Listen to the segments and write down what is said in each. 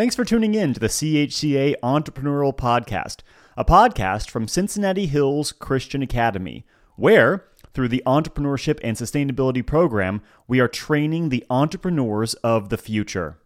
Thanks for tuning in to the CHCA Entrepreneurial Podcast, a podcast from Cincinnati Hills Christian Academy, where, through the Entrepreneurship and Sustainability Program, we are training the entrepreneurs of the future.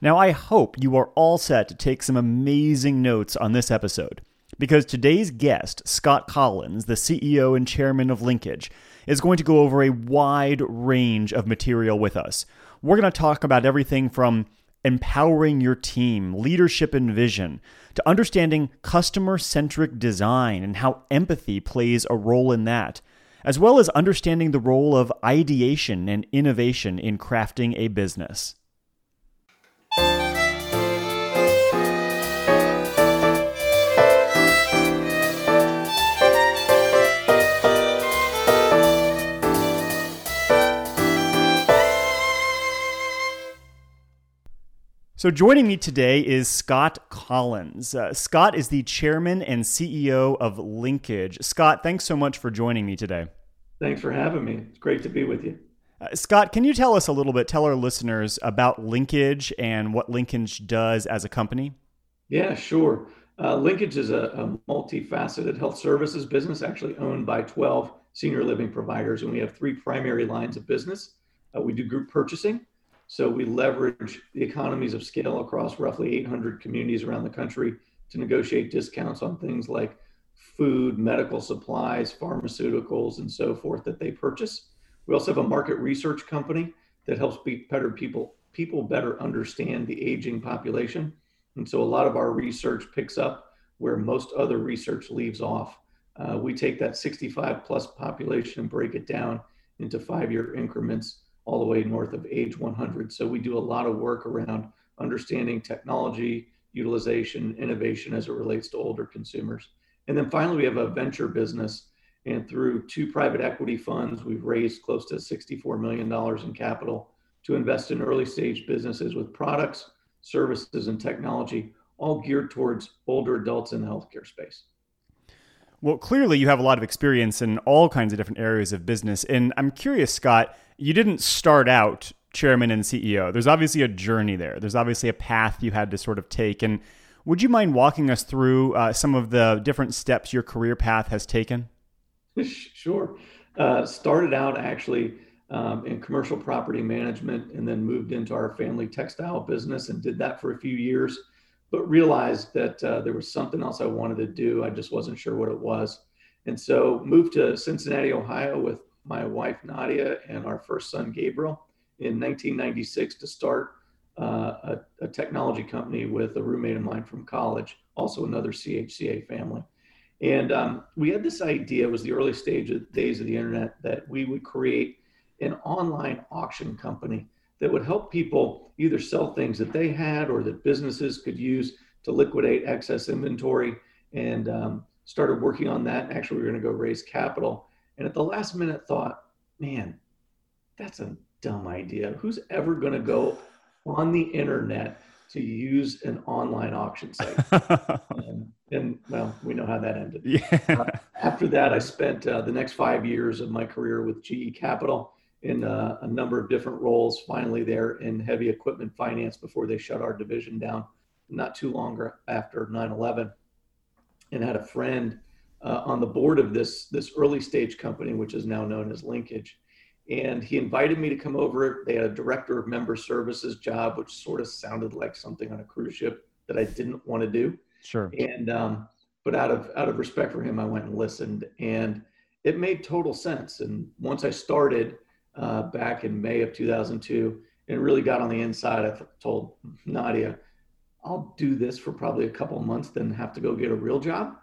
Now, I hope you are all set to take some amazing notes on this episode, because today's guest, Scott Collins, the CEO and chairman of Linkage, is going to go over a wide range of material with us. We're going to talk about everything from empowering your team, leadership and vision, to understanding customer centric design and how empathy plays a role in that, as well as understanding the role of ideation and innovation in crafting a business. So, joining me today is Scott Collins. Uh, Scott is the chairman and CEO of Linkage. Scott, thanks so much for joining me today. Thanks for having me. It's great to be with you. Uh, Scott, can you tell us a little bit, tell our listeners about Linkage and what Linkage does as a company? Yeah, sure. Uh, Linkage is a, a multifaceted health services business, actually owned by 12 senior living providers, and we have three primary lines of business. Uh, we do group purchasing, so we leverage the economies of scale across roughly 800 communities around the country to negotiate discounts on things like food, medical supplies, pharmaceuticals, and so forth that they purchase. We also have a market research company that helps better people people better understand the aging population. And so a lot of our research picks up where most other research leaves off. Uh, we take that 65 plus population and break it down into five year increments all the way north of age 100. So we do a lot of work around understanding technology, utilization, innovation as it relates to older consumers. And then finally, we have a venture business. And through two private equity funds, we've raised close to $64 million in capital to invest in early stage businesses with products, services, and technology, all geared towards older adults in the healthcare space. Well, clearly you have a lot of experience in all kinds of different areas of business. And I'm curious, Scott, you didn't start out chairman and CEO. There's obviously a journey there. There's obviously a path you had to sort of take. And would you mind walking us through uh, some of the different steps your career path has taken? Sure. Uh, started out actually um, in commercial property management and then moved into our family textile business and did that for a few years but realized that uh, there was something else I wanted to do. I just wasn't sure what it was. And so moved to Cincinnati, Ohio with my wife Nadia and our first son Gabriel in 1996 to start uh, a, a, technology company with a roommate of mine from college, also another CHCA family. And um, we had this idea, it was the early stage of days of the internet, that we would create an online auction company that would help people either sell things that they had or that businesses could use to liquidate excess inventory and um, started working on that. Actually, we were going to go raise capital. And at the last minute, thought, man, that's a dumb idea. Who's ever going to go on the internet to use an online auction site? and, and, well, we know how that ended. Yeah. Uh, after that, I spent uh, the next five years of my career with GE Capital in a, a, number of different roles. Finally, there in heavy equipment finance before they shut our division down not too long after 9/11, and had a friend uh, on the board of this this early stage company, which is now known as Linkage. And he invited me to come over. They had a director of member services job, which sort of sounded like something on a cruise ship that I didn't want to do. Sure. And um, but out of out of respect for him, I went and listened, and it made total sense. And once I started, uh, back in May of 2002 and really got on the inside. I told Nadia, I'll do this for probably a couple months, then have to go get a real job.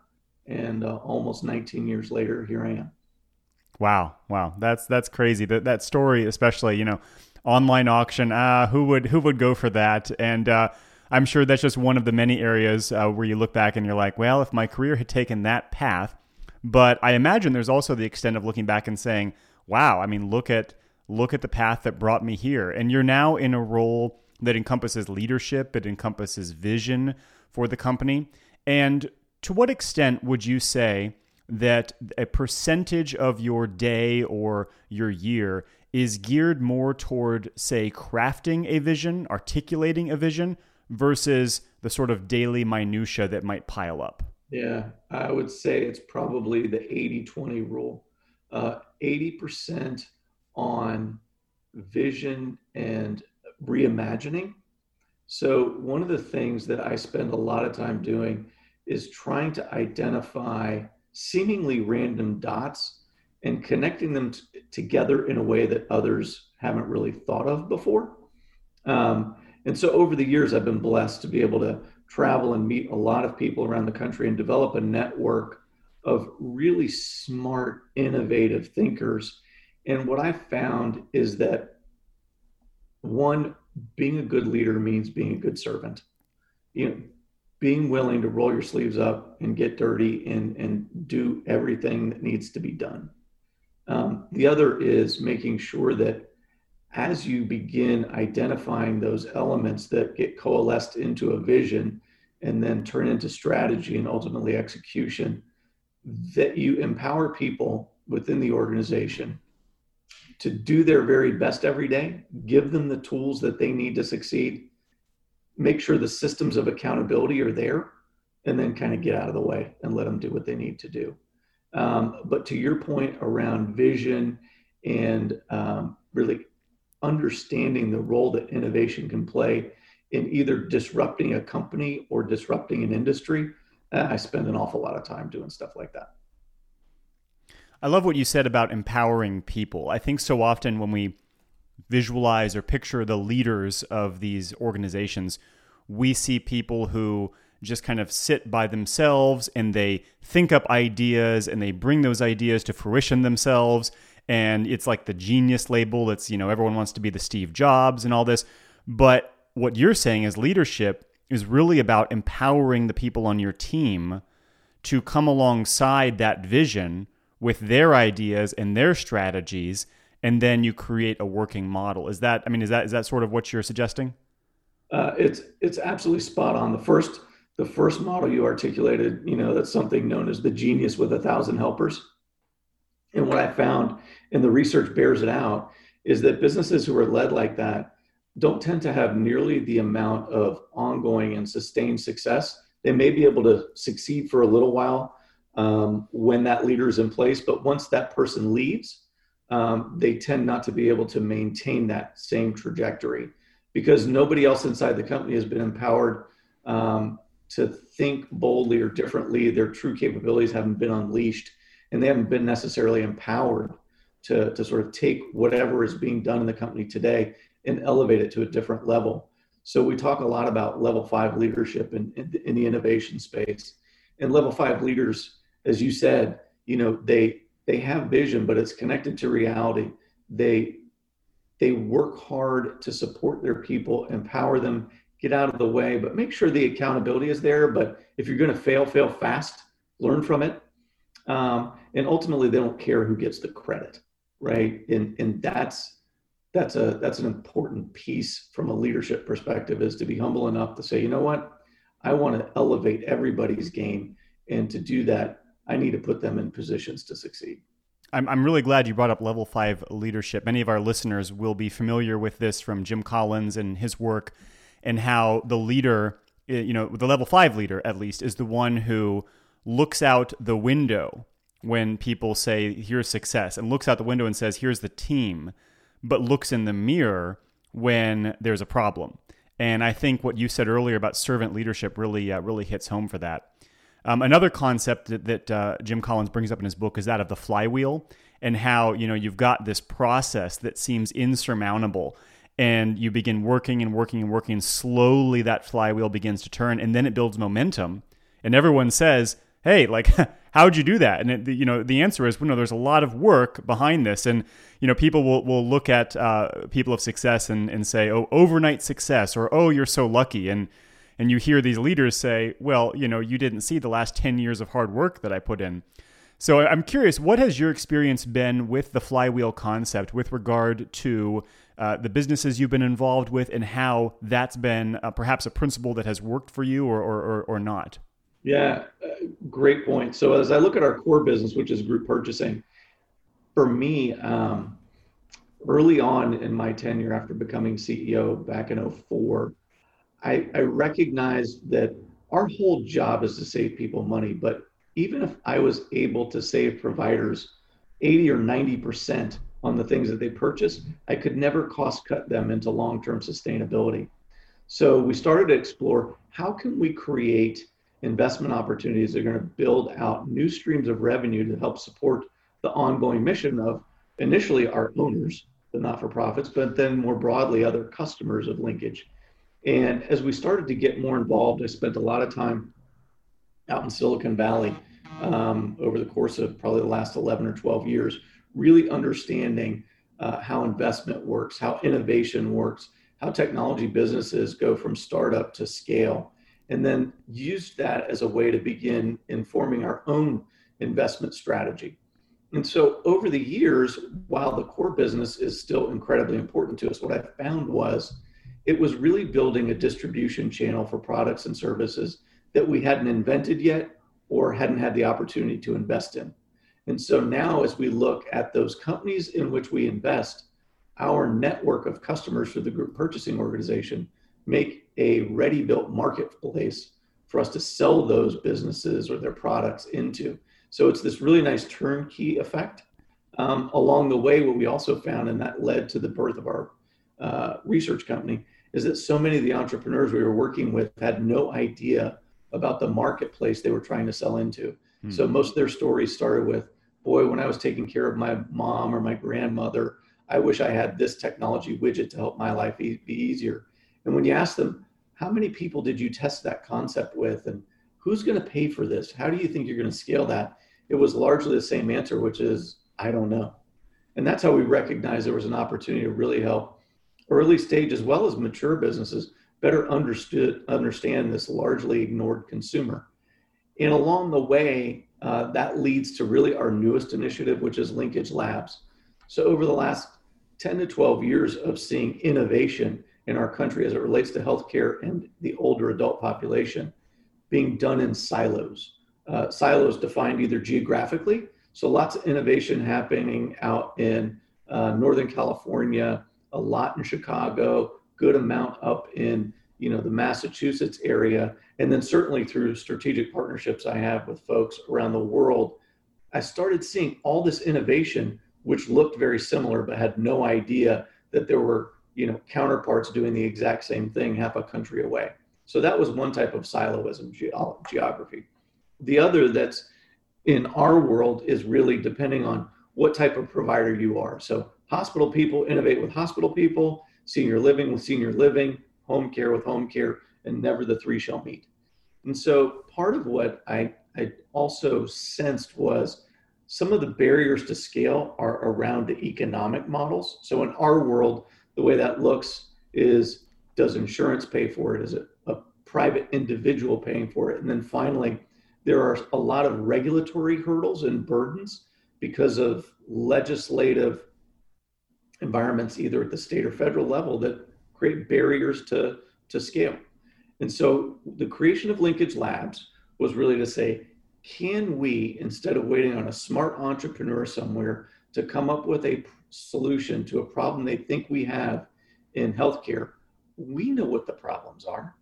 And uh, almost 19 years later, here I am. Wow, wow, that's that's crazy. That that story, especially you know, online auction. Uh, who would who would go for that? And uh, I'm sure that's just one of the many areas uh, where you look back and you're like, well, if my career had taken that path. But I imagine there's also the extent of looking back and saying, wow, I mean, look at look at the path that brought me here. And you're now in a role that encompasses leadership, it encompasses vision for the company. And to what extent would you say that a percentage of your day or your year is geared more toward, say, crafting a vision, articulating a vision, versus the sort of daily minutia that might pile up? Yeah, I would say it's probably the 80 20 rule. Uh, 80% on vision and reimagining. So, one of the things that I spend a lot of time doing is trying to identify seemingly random dots and connecting them t- together in a way that others haven't really thought of before. Um, and so, over the years, I've been blessed to be able to travel and meet a lot of people around the country and develop a network of really smart, innovative thinkers. And what I found is that one, being a good leader means being a good servant. You know, being willing to roll your sleeves up and get dirty and, and do everything that needs to be done. Um, the other is making sure that as you begin identifying those elements that get coalesced into a vision and then turn into strategy and ultimately execution, that you empower people within the organization to do their very best every day, give them the tools that they need to succeed, make sure the systems of accountability are there, and then kind of get out of the way and let them do what they need to do. Um, but to your point around vision and um, really understanding the role that innovation can play in either disrupting a company or disrupting an industry, I spend an awful lot of time doing stuff like that. I love what you said about empowering people. I think so often when we visualize or picture the leaders of these organizations, we see people who just kind of sit by themselves and they think up ideas and they bring those ideas to fruition themselves. And it's like the genius label it's you know everyone wants to be the Steve Jobs and all this. But what you're saying is leadership is really about empowering the people on your team to come alongside that vision with their ideas and their strategies and then you create a working model. Is that i mean is that is that sort of what you're suggesting? Uh, it's it's absolutely spot on. The first the first model you articulated you know that's something known as the genius with a thousand helpers. And what i found and the research bears it out is that businesses who are led like that don't tend to have nearly the amount of ongoing and sustained success. They may be able to succeed for a little while um, when that leader is in place. But once that person leaves, um, they tend not to be able to maintain that same trajectory because nobody else inside the company has been empowered um, to think boldly or differently. Their true capabilities haven't been unleashed and they haven't been necessarily empowered to, to sort of take whatever is being done in the company today and elevate it to a different level. So we talk a lot about level five leadership in, in, in the innovation space. And level five leaders as you said, you know, they they have vision, but it's connected to reality. They they work hard to support their people, empower them, get out of the way, but make sure the accountability is there. But if you're going to fail, fail fast, learn from it. Um, and ultimately, they don't care who gets the credit, right? And and that's that's a that's an important piece from a leadership perspective is to be humble enough to say, you know what, I want to elevate everybody's game, and to do that, I need to put them in positions to succeed. I'm, I'm really glad you brought up level five leadership. Many of our listeners will be familiar with this from Jim Collins and his work, and how the leader, you know, the level five leader at least, is the one who looks out the window when people say, here's success, and looks out the window and says, here's the team, but looks in the mirror when there's a problem. And I think what you said earlier about servant leadership really, uh, really hits home for that. Um, another concept that, that uh, Jim Collins brings up in his book is that of the flywheel and how you know you've got this process that seems insurmountable and you begin working and working and working and slowly that flywheel begins to turn and then it builds momentum and everyone says hey like how'd you do that? And it, you know the answer is well, no there's a lot of work behind this and you know people will, will look at uh, people of success and, and say oh overnight success or oh you're so lucky and and you hear these leaders say, well, you know, you didn't see the last 10 years of hard work that I put in. So I'm curious, what has your experience been with the flywheel concept with regard to uh, the businesses you've been involved with and how that's been uh, perhaps a principle that has worked for you or, or, or, or not? Yeah, uh, great point. So as I look at our core business, which is group purchasing, for me, um, early on in my tenure after becoming CEO back in 04, I, I recognize that our whole job is to save people money, but even if I was able to save providers 80 or 90% on the things that they purchase, I could never cost cut them into long term sustainability. So we started to explore how can we create investment opportunities that are going to build out new streams of revenue to help support the ongoing mission of initially our owners, the not for profits, but then more broadly other customers of linkage. And as we started to get more involved, I spent a lot of time out in Silicon Valley um, over the course of probably the last 11 or 12 years, really understanding uh, how investment works, how innovation works, how technology businesses go from startup to scale, and then used that as a way to begin informing our own investment strategy. And so over the years, while the core business is still incredibly important to us, what I found was it was really building a distribution channel for products and services that we hadn't invented yet or hadn't had the opportunity to invest in. And so now, as we look at those companies in which we invest, our network of customers for the group purchasing organization make a ready built marketplace for us to sell those businesses or their products into. So it's this really nice turnkey effect. Um, along the way, what we also found, and that led to the birth of our uh, research company, is that so many of the entrepreneurs we were working with had no idea about the marketplace they were trying to sell into. Hmm. So most of their stories started with, boy, when I was taking care of my mom or my grandmother, I wish I had this technology widget to help my life be easier. And when you ask them, how many people did you test that concept with? And who's going to pay for this? How do you think you're going to scale that? It was largely the same answer, which is, I don't know. And that's how we recognized there was an opportunity to really help early stage as well as mature businesses better understood understand this largely ignored consumer. And along the way, uh, that leads to really our newest initiative, which is Linkage Labs. So over the last 10 to 12 years of seeing innovation in our country as it relates to healthcare and the older adult population being done in silos. Uh, silos defined either geographically, so lots of innovation happening out in uh, Northern California, a lot in Chicago, good amount up in you know the Massachusetts area, and then certainly through strategic partnerships I have with folks around the world, I started seeing all this innovation which looked very similar, but had no idea that there were you know counterparts doing the exact same thing half a country away. So that was one type of siloism ge- geography. The other that's in our world is really depending on what type of provider you are. So hospital people innovate with hospital people senior living with senior living, home care with home care, and never the three shall meet. And so part of what I, I also sensed was some of the barriers to scale are around the economic models. So in our world, the way that looks is does insurance pay for it? Is it a private individual paying for it? And then finally, there are a lot of regulatory hurdles and burdens because of legislative environments, either at the state or federal level, that create barriers to, to scale. And so the creation of Linkage Labs was really to say, can we, instead of waiting on a smart entrepreneur somewhere to come up with a solution to a problem they think we have in healthcare, we know what the problems are.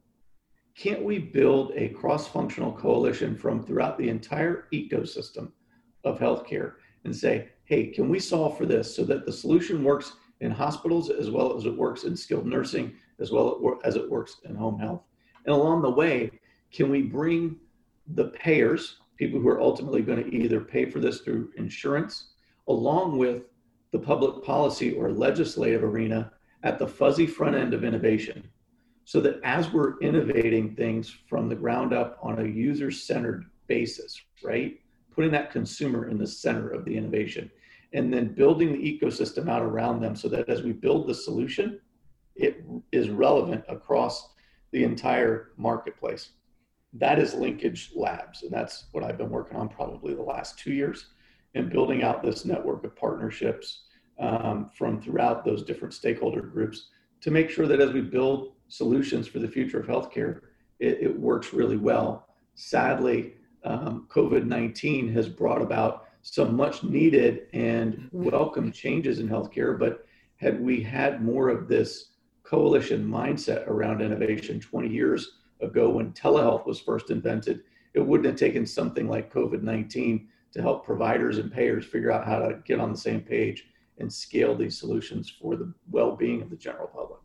Can't we build a cross functional coalition from throughout the entire ecosystem of healthcare and say, hey, can we solve for this so that the solution works in hospitals as well as it works in skilled nursing, as well as it works in home health? And along the way, can we bring the payers, people who are ultimately going to either pay for this through insurance, along with the public policy or legislative arena at the fuzzy front end of innovation? So that as we're innovating things from the ground up on a user centered basis, right? Putting that consumer in the center of the innovation and then building the ecosystem out around them so that as we build the solution, it is relevant across the entire marketplace. That is Linkage Labs, and that's what I've been working on probably the last two years and building out this network of partnerships um, from throughout those different stakeholder groups to make sure that as we build solutions for the future of healthcare, it, it works really well. Sadly, um, COVID 19 has brought about some much needed and welcome changes in healthcare. But had we had more of this coalition mindset around innovation 20 years ago when telehealth was first invented. It wouldn't have taken something like COVID 19 to help providers and payers figure out how to get on the same page and scale these solutions for the well being of the general public.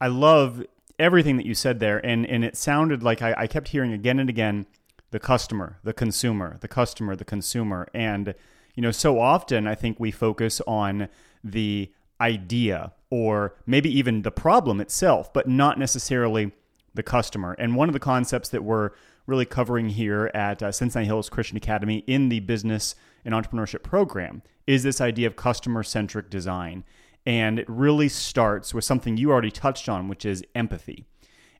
I love everything that you said there. And, and it sounded like I, I kept hearing again and again the customer, the consumer, the customer, the consumer. And, you know, so often I think we focus on the idea or maybe even the problem itself, but not necessarily the customer. And one of the concepts that we're really covering here at uh, Cincinnati Hills Christian Academy in the business and entrepreneurship program is this idea of customer centric design. And it really starts with something you already touched on, which is empathy.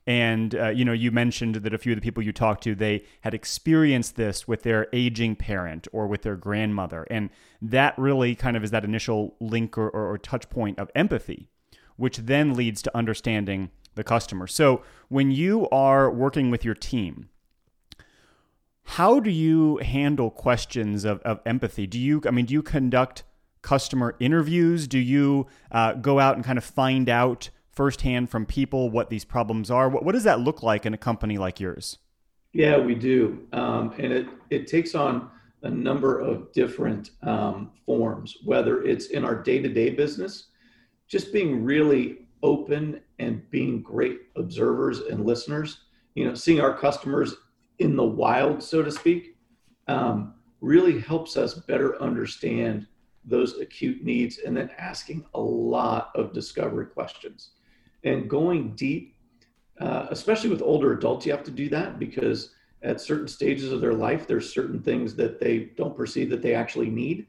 And uh, you know, you mentioned that a few of the people you talked to, they had experienced this with their aging parent or with their grandmother, and that really kind of is that initial link or, or, or touch point of empathy, which then leads to understanding the customer. So when you are working with your team, how do you handle questions of, of empathy? Do you, I mean, do you conduct customer interviews? Do you uh, go out and kind of find out firsthand from people what these problems are? What, what does that look like in a company like yours? Yeah, we do. Um, and it, it takes on a number of different um, forms, whether it's in our day to day business, just being really open and being great observers and listeners, you know, seeing our customers in the wild, so to speak, um, really helps us better understand those acute needs and then asking a lot of discovery questions and going deep, uh, especially with older adults, you have to do that because at certain stages of their life, there's certain things that they don't perceive that they actually need.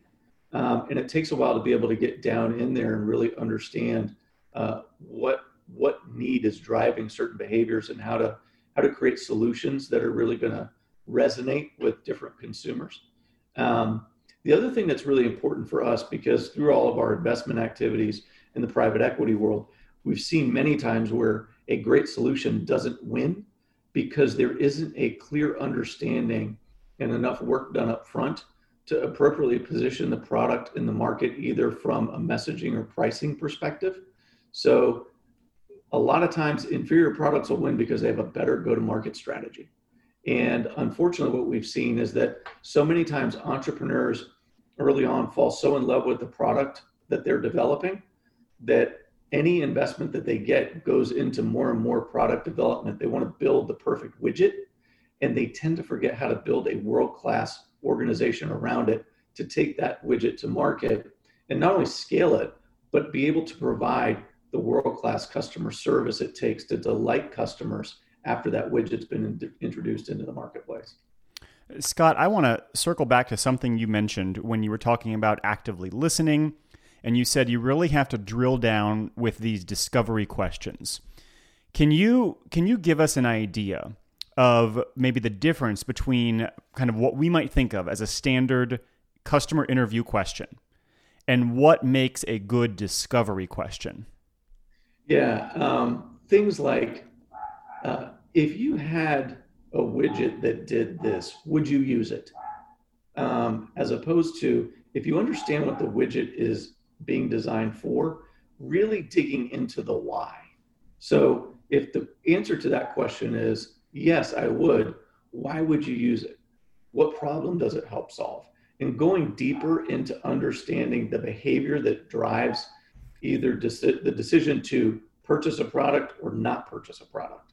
Um, and it takes a while to be able to get down in there and really understand uh, what what need is driving certain behaviors and how to how to create solutions that are really going to resonate with different consumers. Um, the other thing that's really important for us, because through all of our investment activities in the private equity world, we've seen many times where a great solution doesn't win because there isn't a clear understanding and enough work done up front to appropriately position the product in the market, either from a messaging or pricing perspective. So, a lot of times, inferior products will win because they have a better go to market strategy. And unfortunately, what we've seen is that so many times entrepreneurs early on fall so in love with the product that they're developing that any investment that they get goes into more and more product development. They want to build the perfect widget, and they tend to forget how to build a world class organization around it to take that widget to market and not only scale it, but be able to provide the world class customer service it takes to delight customers after that widget's been in- introduced into the marketplace. Scott, I want to circle back to something you mentioned when you were talking about actively listening and you said you really have to drill down with these discovery questions. Can you can you give us an idea of maybe the difference between kind of what we might think of as a standard customer interview question and what makes a good discovery question? Yeah, um, things like uh, if you had a widget that did this, would you use it? Um, as opposed to if you understand what the widget is being designed for, really digging into the why. So if the answer to that question is yes, I would, why would you use it? What problem does it help solve? And going deeper into understanding the behavior that drives either deci- the decision to purchase a product or not purchase a product.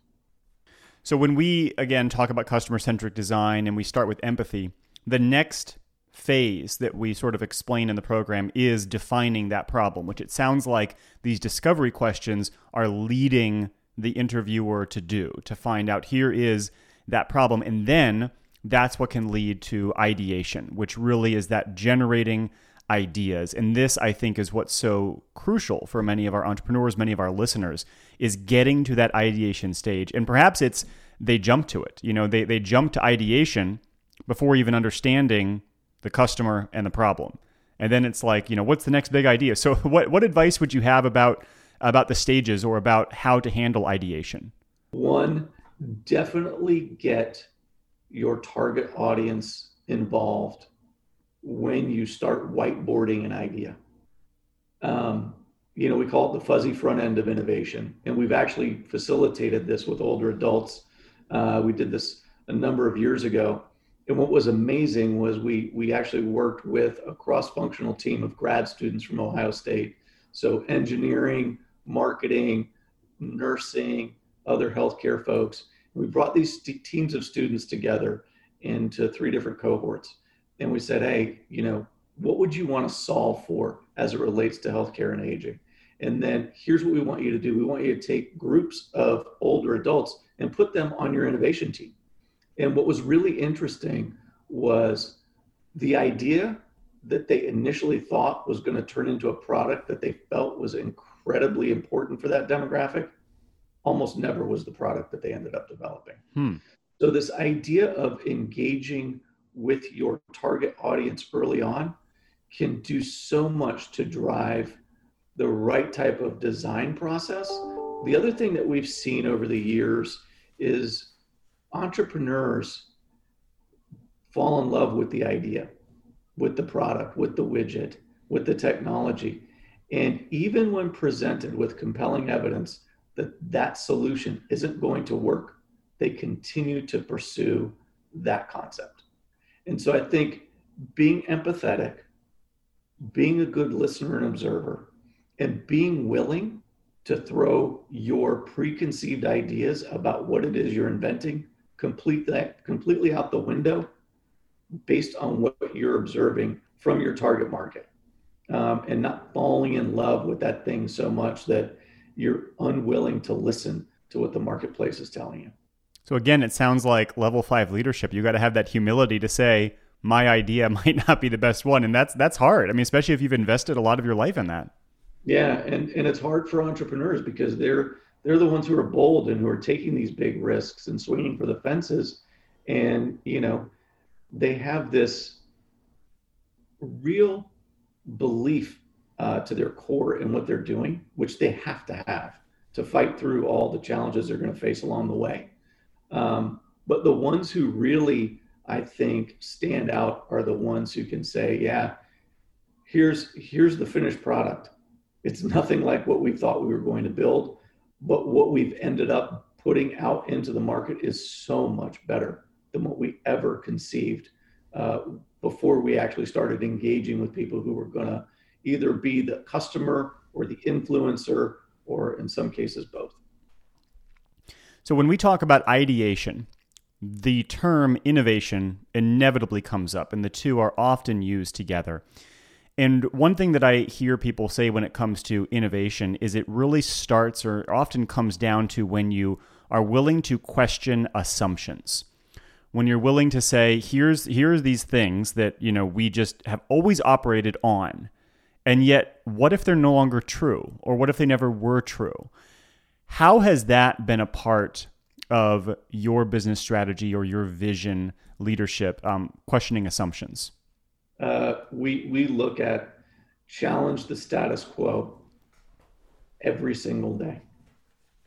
So when we again talk about customer centric design and we start with empathy, the next phase that we sort of explain in the program is defining that problem, which it sounds like these discovery questions are leading the interviewer to do to find out here is that problem. And then that's what can lead to ideation, which really is that generating ideas. And this, I think, is what's so crucial for many of our entrepreneurs, many of our listeners, is getting to that ideation stage. And perhaps it's they jump to it. You know, they, they jump to ideation before even understanding the customer, and the problem. And then it's like, you know, what's the next big idea? So what what advice would you have about about the stages or about how to handle ideation? One, definitely get your target audience involved when you start whiteboarding an idea. Um, you know, we call it the fuzzy front end of innovation. And we've actually facilitated this with older adults. Uh, we did this a number of years ago. And what was amazing was we, we actually worked with a cross functional team of grad students from Ohio State. So, engineering, marketing, nursing, other healthcare folks. We brought these teams of students together into three different cohorts. And we said, hey, you know, what would you want to solve for as it relates to healthcare and aging? And then here's what we want you to do we want you to take groups of older adults and put them on your innovation team. And what was really interesting was the idea that they initially thought was going to turn into a product that they felt was incredibly important for that demographic almost never was the product that they ended up developing. Hmm. So, this idea of engaging with your target audience early on can do so much to drive the right type of design process. The other thing that we've seen over the years is entrepreneurs fall in love with the idea, with the product, with the widget, with the technology. And even when presented with compelling evidence that that solution isn't going to work, they continue to pursue that concept. And so I think being empathetic, being a good listener and observer, and being willing to throw your preconceived ideas about what it is you're inventing complete that completely out the window based on what you're observing from your target market um, and not falling in love with that thing so much that you're unwilling to listen to what the marketplace is telling you. So again, it sounds like level five leadership. You got to have that humility to say, my idea might not be the best one. And that's that's hard. I mean, especially if you've invested a lot of your life in that. Yeah, and, and it's hard for entrepreneurs because they're they're the ones who are bold and who are taking these big risks and swinging for the fences. And, you know, they have this real belief uh, to their core in what they're doing, which they have to have to fight through all the challenges they're going to face along the way. Um, but the ones who really, I think, stand out are the ones who can say, "Yeah, here's here's the finished product. It's nothing like what we thought we were going to build, but what we've ended up putting out into the market is so much better than what we ever conceived uh, before we actually started engaging with people who were going to either be the customer or the influencer, or in some cases, both. So, when we talk about ideation, the term innovation inevitably comes up, and the two are often used together. And one thing that I hear people say when it comes to innovation is it really starts or often comes down to when you are willing to question assumptions. When you're willing to say, here's here's these things that, you know, we just have always operated on and yet, what if they're no longer true? Or what if they never were true? How has that been a part of your business strategy or your vision leadership, um, questioning assumptions? Uh, we, we look at challenge the status quo every single day.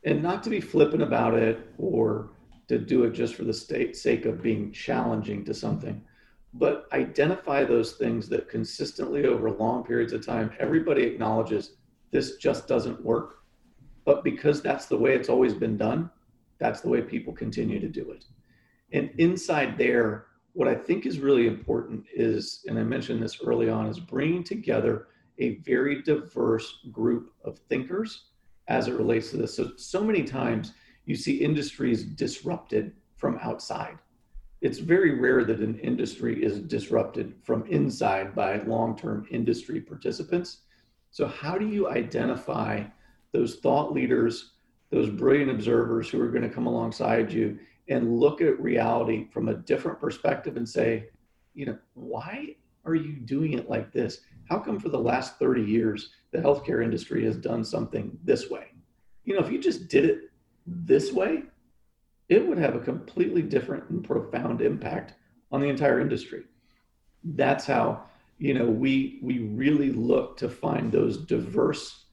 And not to be flippant about it or to do it just for the state, sake of being challenging to something but identify those things that consistently over long periods of time everybody acknowledges this just doesn't work but because that's the way it's always been done that's the way people continue to do it and inside there what i think is really important is and i mentioned this early on is bringing together a very diverse group of thinkers as it relates to this so so many times you see industries disrupted from outside it's very rare that an industry is disrupted from inside by long-term industry participants. So how do you identify those thought leaders, those brilliant observers who are going to come alongside you and look at reality from a different perspective and say, you know, why are you doing it like this? How come for the last 30 years the healthcare industry has done something this way? You know, if you just did it this way, it would have a completely different and profound impact on the entire industry. That's how you know we we really look to find those diverse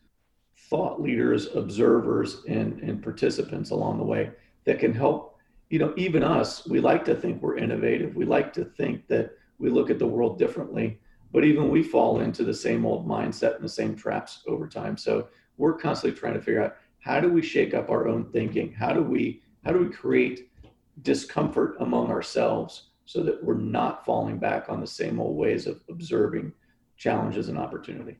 thought leaders, observers, and and participants along the way that can help. You know, even us, we like to think we're innovative. We like to think that we look at the world differently. but even we fall into the same old mindset and the same traps over time. So we're constantly trying to figure out how do we shake up our own thinking? How do we how do we create discomfort among ourselves so that we're not falling back on the same old ways of observing challenges and opportunity?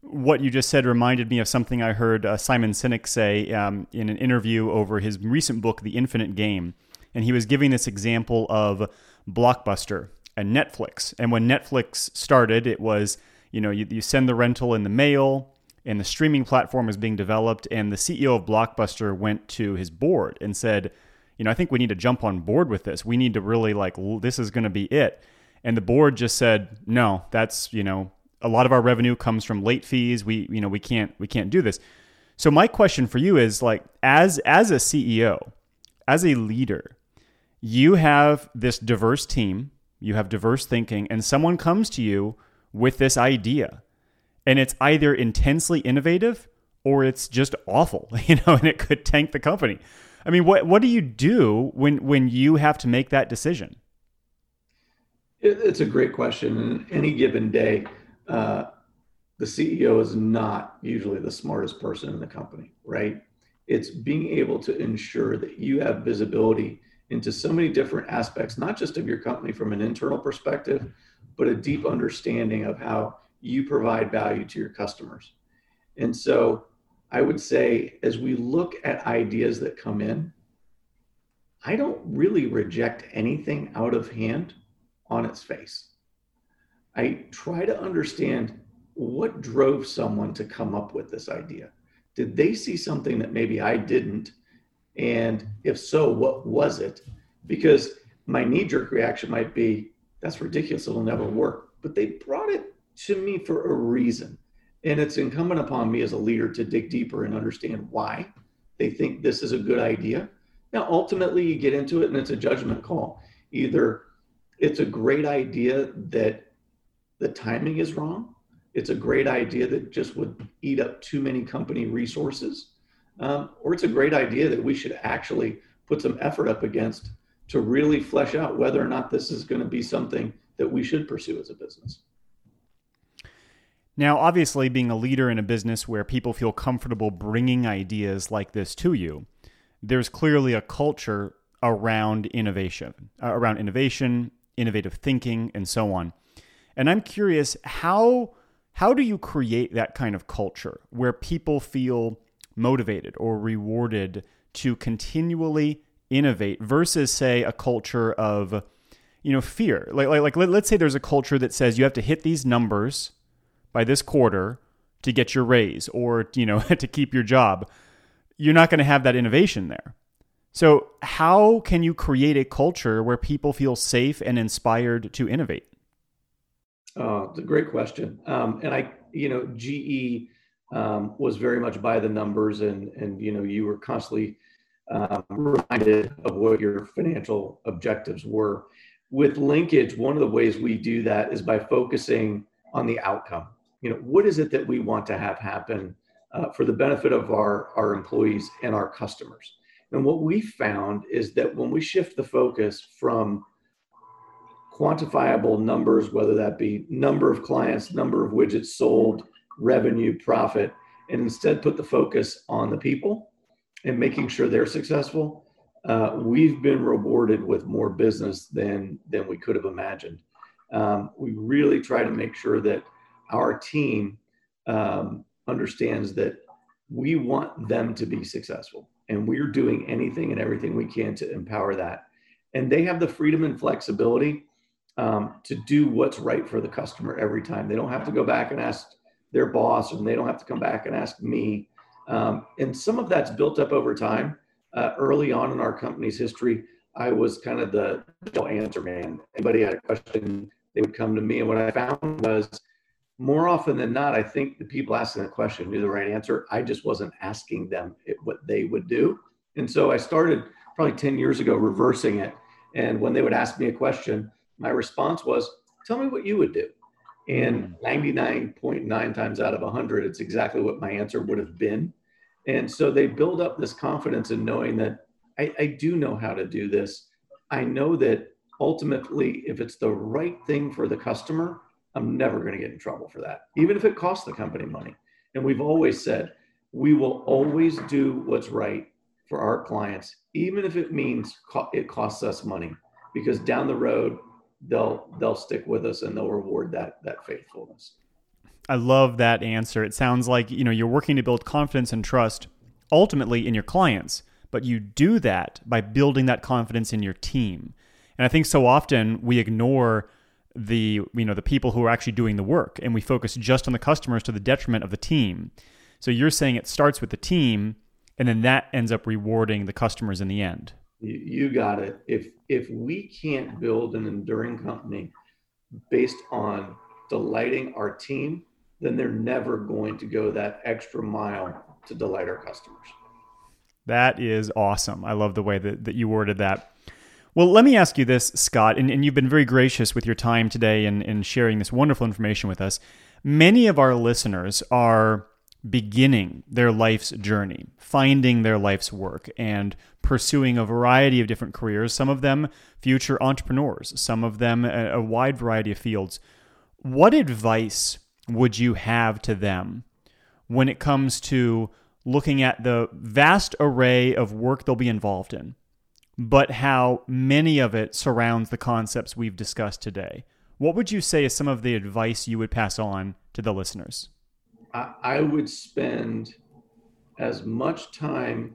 What you just said reminded me of something I heard uh, Simon Sinek say um, in an interview over his recent book, The Infinite Game. And he was giving this example of Blockbuster and Netflix. And when Netflix started, it was, you know, you, you send the rental in the mail, and the streaming platform was being developed. And the CEO of Blockbuster went to his board and said, you know, I think we need to jump on board with this. We need to really like, this is going to be it. And the board just said, no, that's, you know, a lot of our revenue comes from late fees. We, you know, we can't, we can't do this. So my question for you is like, as, as a CEO, as a leader, you have this diverse team you have diverse thinking, and someone comes to you with this idea, and it's either intensely innovative or it's just awful, you know, and it could tank the company. I mean, what what do you do when when you have to make that decision? It's a great question. Any given day, uh, the CEO is not usually the smartest person in the company, right? It's being able to ensure that you have visibility into so many different aspects, not just of your company from an internal perspective, but a deep understanding of how you provide value to your customers. And so I would say, as we look at ideas that come in, I don't really reject anything out of hand on its face. I try to understand what drove someone to come up with this idea. Did they see something that maybe I didn't? And if so, what was it? Because my knee jerk reaction might be, that's ridiculous, it'll never work. But they brought it to me for a reason. And it's incumbent upon me as a leader to dig deeper and understand why they think this is a good idea. Now, ultimately, you get into it and it's a judgment call. Either it's a great idea that the timing is wrong, it's a great idea that just would eat up too many company resources, um, or it's a great idea that we should actually put some effort up against to really flesh out whether or not this is going to be something that we should pursue as a business. Now, obviously, being a leader in a business where people feel comfortable bringing ideas like this to you, there's clearly a culture around innovation, uh, around innovation, innovative thinking, and so on. And I'm curious how how do you create that kind of culture where people feel motivated or rewarded to continually innovate versus say a culture of you know fear? Like like, like let, let's say there's a culture that says you have to hit these numbers by this quarter to get your raise or you know to keep your job. You're not going to have that innovation there. So how can you create a culture where people feel safe and inspired to innovate oh it's a great question um, and i you know ge um, was very much by the numbers, and and you know you were constantly um, reminded of what your financial objectives were. With linkage, one of the ways we do that is by focusing on the outcome. You know, what is it that we want to have happen uh, for the benefit of our our employees and our customers? And what we found is that when we shift the focus from quantifiable numbers, whether that be number of clients, number of widgets sold, revenue, profit, and instead put the focus on the people and making sure they're successful, uh, we've been rewarded with more business than than we could have imagined. Um, we really try to make sure that our team um, understands that we want them to be successful, and we're doing anything and everything we can to empower that. And they have the freedom and flexibility um, to do what's right for the customer every time. They don't have to go back and ask their boss and they don't have to come back and ask me. Um, and some of that's built up over time. Uh, early on in our company's history, I was kind of the answer man. Anybody had a question, they would come to me. And what I found was more often than not, I think the people asking the question knew the right answer. I just wasn't asking them it, what they would do. And so I started probably 10 years ago reversing it. And when they would ask me a question, my response was, Tell me what you would do. And 99.9 mm. times out of 100, it's exactly what my answer would have been. And so they build up this confidence in knowing that I, I do know how to do this. I know that ultimately, if it's the right thing for the customer, I'm never going to get in trouble for that, even if it costs the company money. And we've always said we will always do what's right for our clients, even if it means it costs us money, because down the road they'll they'll stick with us and they'll reward that that faithfulness. I love that answer. It sounds like you know you're working to build confidence and trust ultimately in your clients, but you do that by building that confidence in your team. And I think so often we ignore the you know the people who are actually doing the work and we focus just on the customers to the detriment of the team. So you're saying it starts with the team and then that ends up rewarding the customers in the end. You got it. If if we can't build an enduring company based on delighting our team, then they're never going to go that extra mile to delight our customers. That is awesome. I love the way that, that you worded that. Well, let me ask you this, Scott, and, and you've been very gracious with your time today and, and sharing this wonderful information with us. Many of our listeners are beginning their life's journey, finding their life's work, and pursuing a variety of different careers, some of them future entrepreneurs, some of them a, wide variety of fields. What advice would you have to them when it comes to looking at the vast array of work they'll be involved in? but how many of it surrounds the concepts we've discussed today. What would you say is some of the advice you would pass on to the listeners? I would spend as much time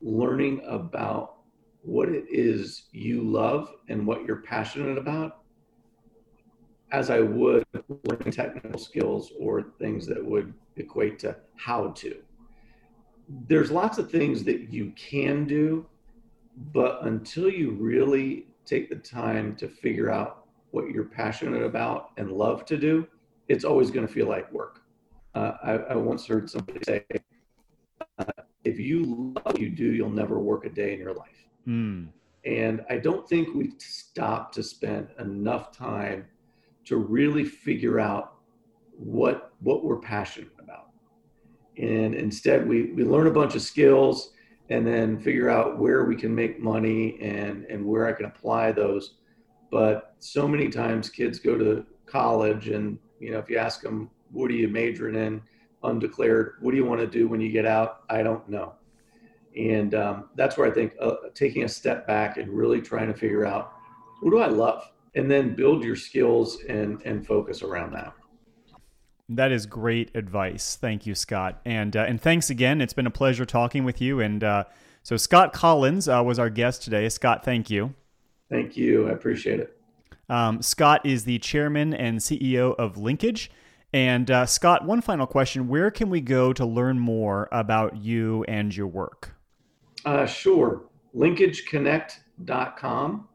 learning about what it is you love and what you're passionate about as I would learning technical skills or things that would equate to how to. There's lots of things that you can do but until you really take the time to figure out what you're passionate about and love to do, it's always going to feel like work. Uh, I, I, once heard somebody say, uh, if you love what you do, you'll never work a day in your life. Mm. And I don't think we stop to spend enough time to really figure out what what we're passionate about. And instead, we we learn a bunch of skills and then figure out where we can make money and and where I can apply those. But so many times kids go to college and you know if you ask them what are you majoring in undeclared what do you want to do when you get out i don't know and um, that's where i think uh, taking a step back and really trying to figure out what do i love and then build your skills and and focus around that that is great advice. Thank you, Scott. And uh, and thanks again. It's been a pleasure talking with you. And uh, so Scott Collins uh, was our guest today. Scott, thank you. Thank you. I appreciate it. Um, Scott is the chairman and CEO of Linkage. And uh, Scott, one final question: Where can we go to learn more about you and your work? Uh, sure, linkageconnect.com,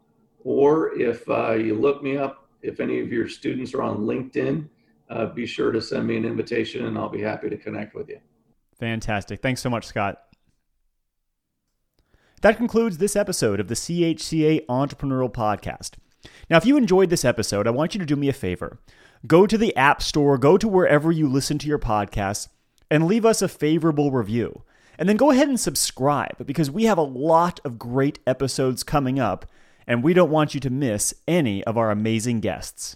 or if uh, you look me up, if any of your students are on LinkedIn uh, be sure to send me an invitation and I'll be happy to connect with you. Fantastic. Thanks so much, Scott. That concludes this episode of the CHCA Entrepreneurial Podcast. Now, if you enjoyed this episode, I want you to do me a favor. Go to the App Store, go to wherever you listen to your podcasts, and leave us a favorable review. And then go ahead and subscribe because we have a lot of great episodes coming up, and we don't want you to miss any of our amazing guests.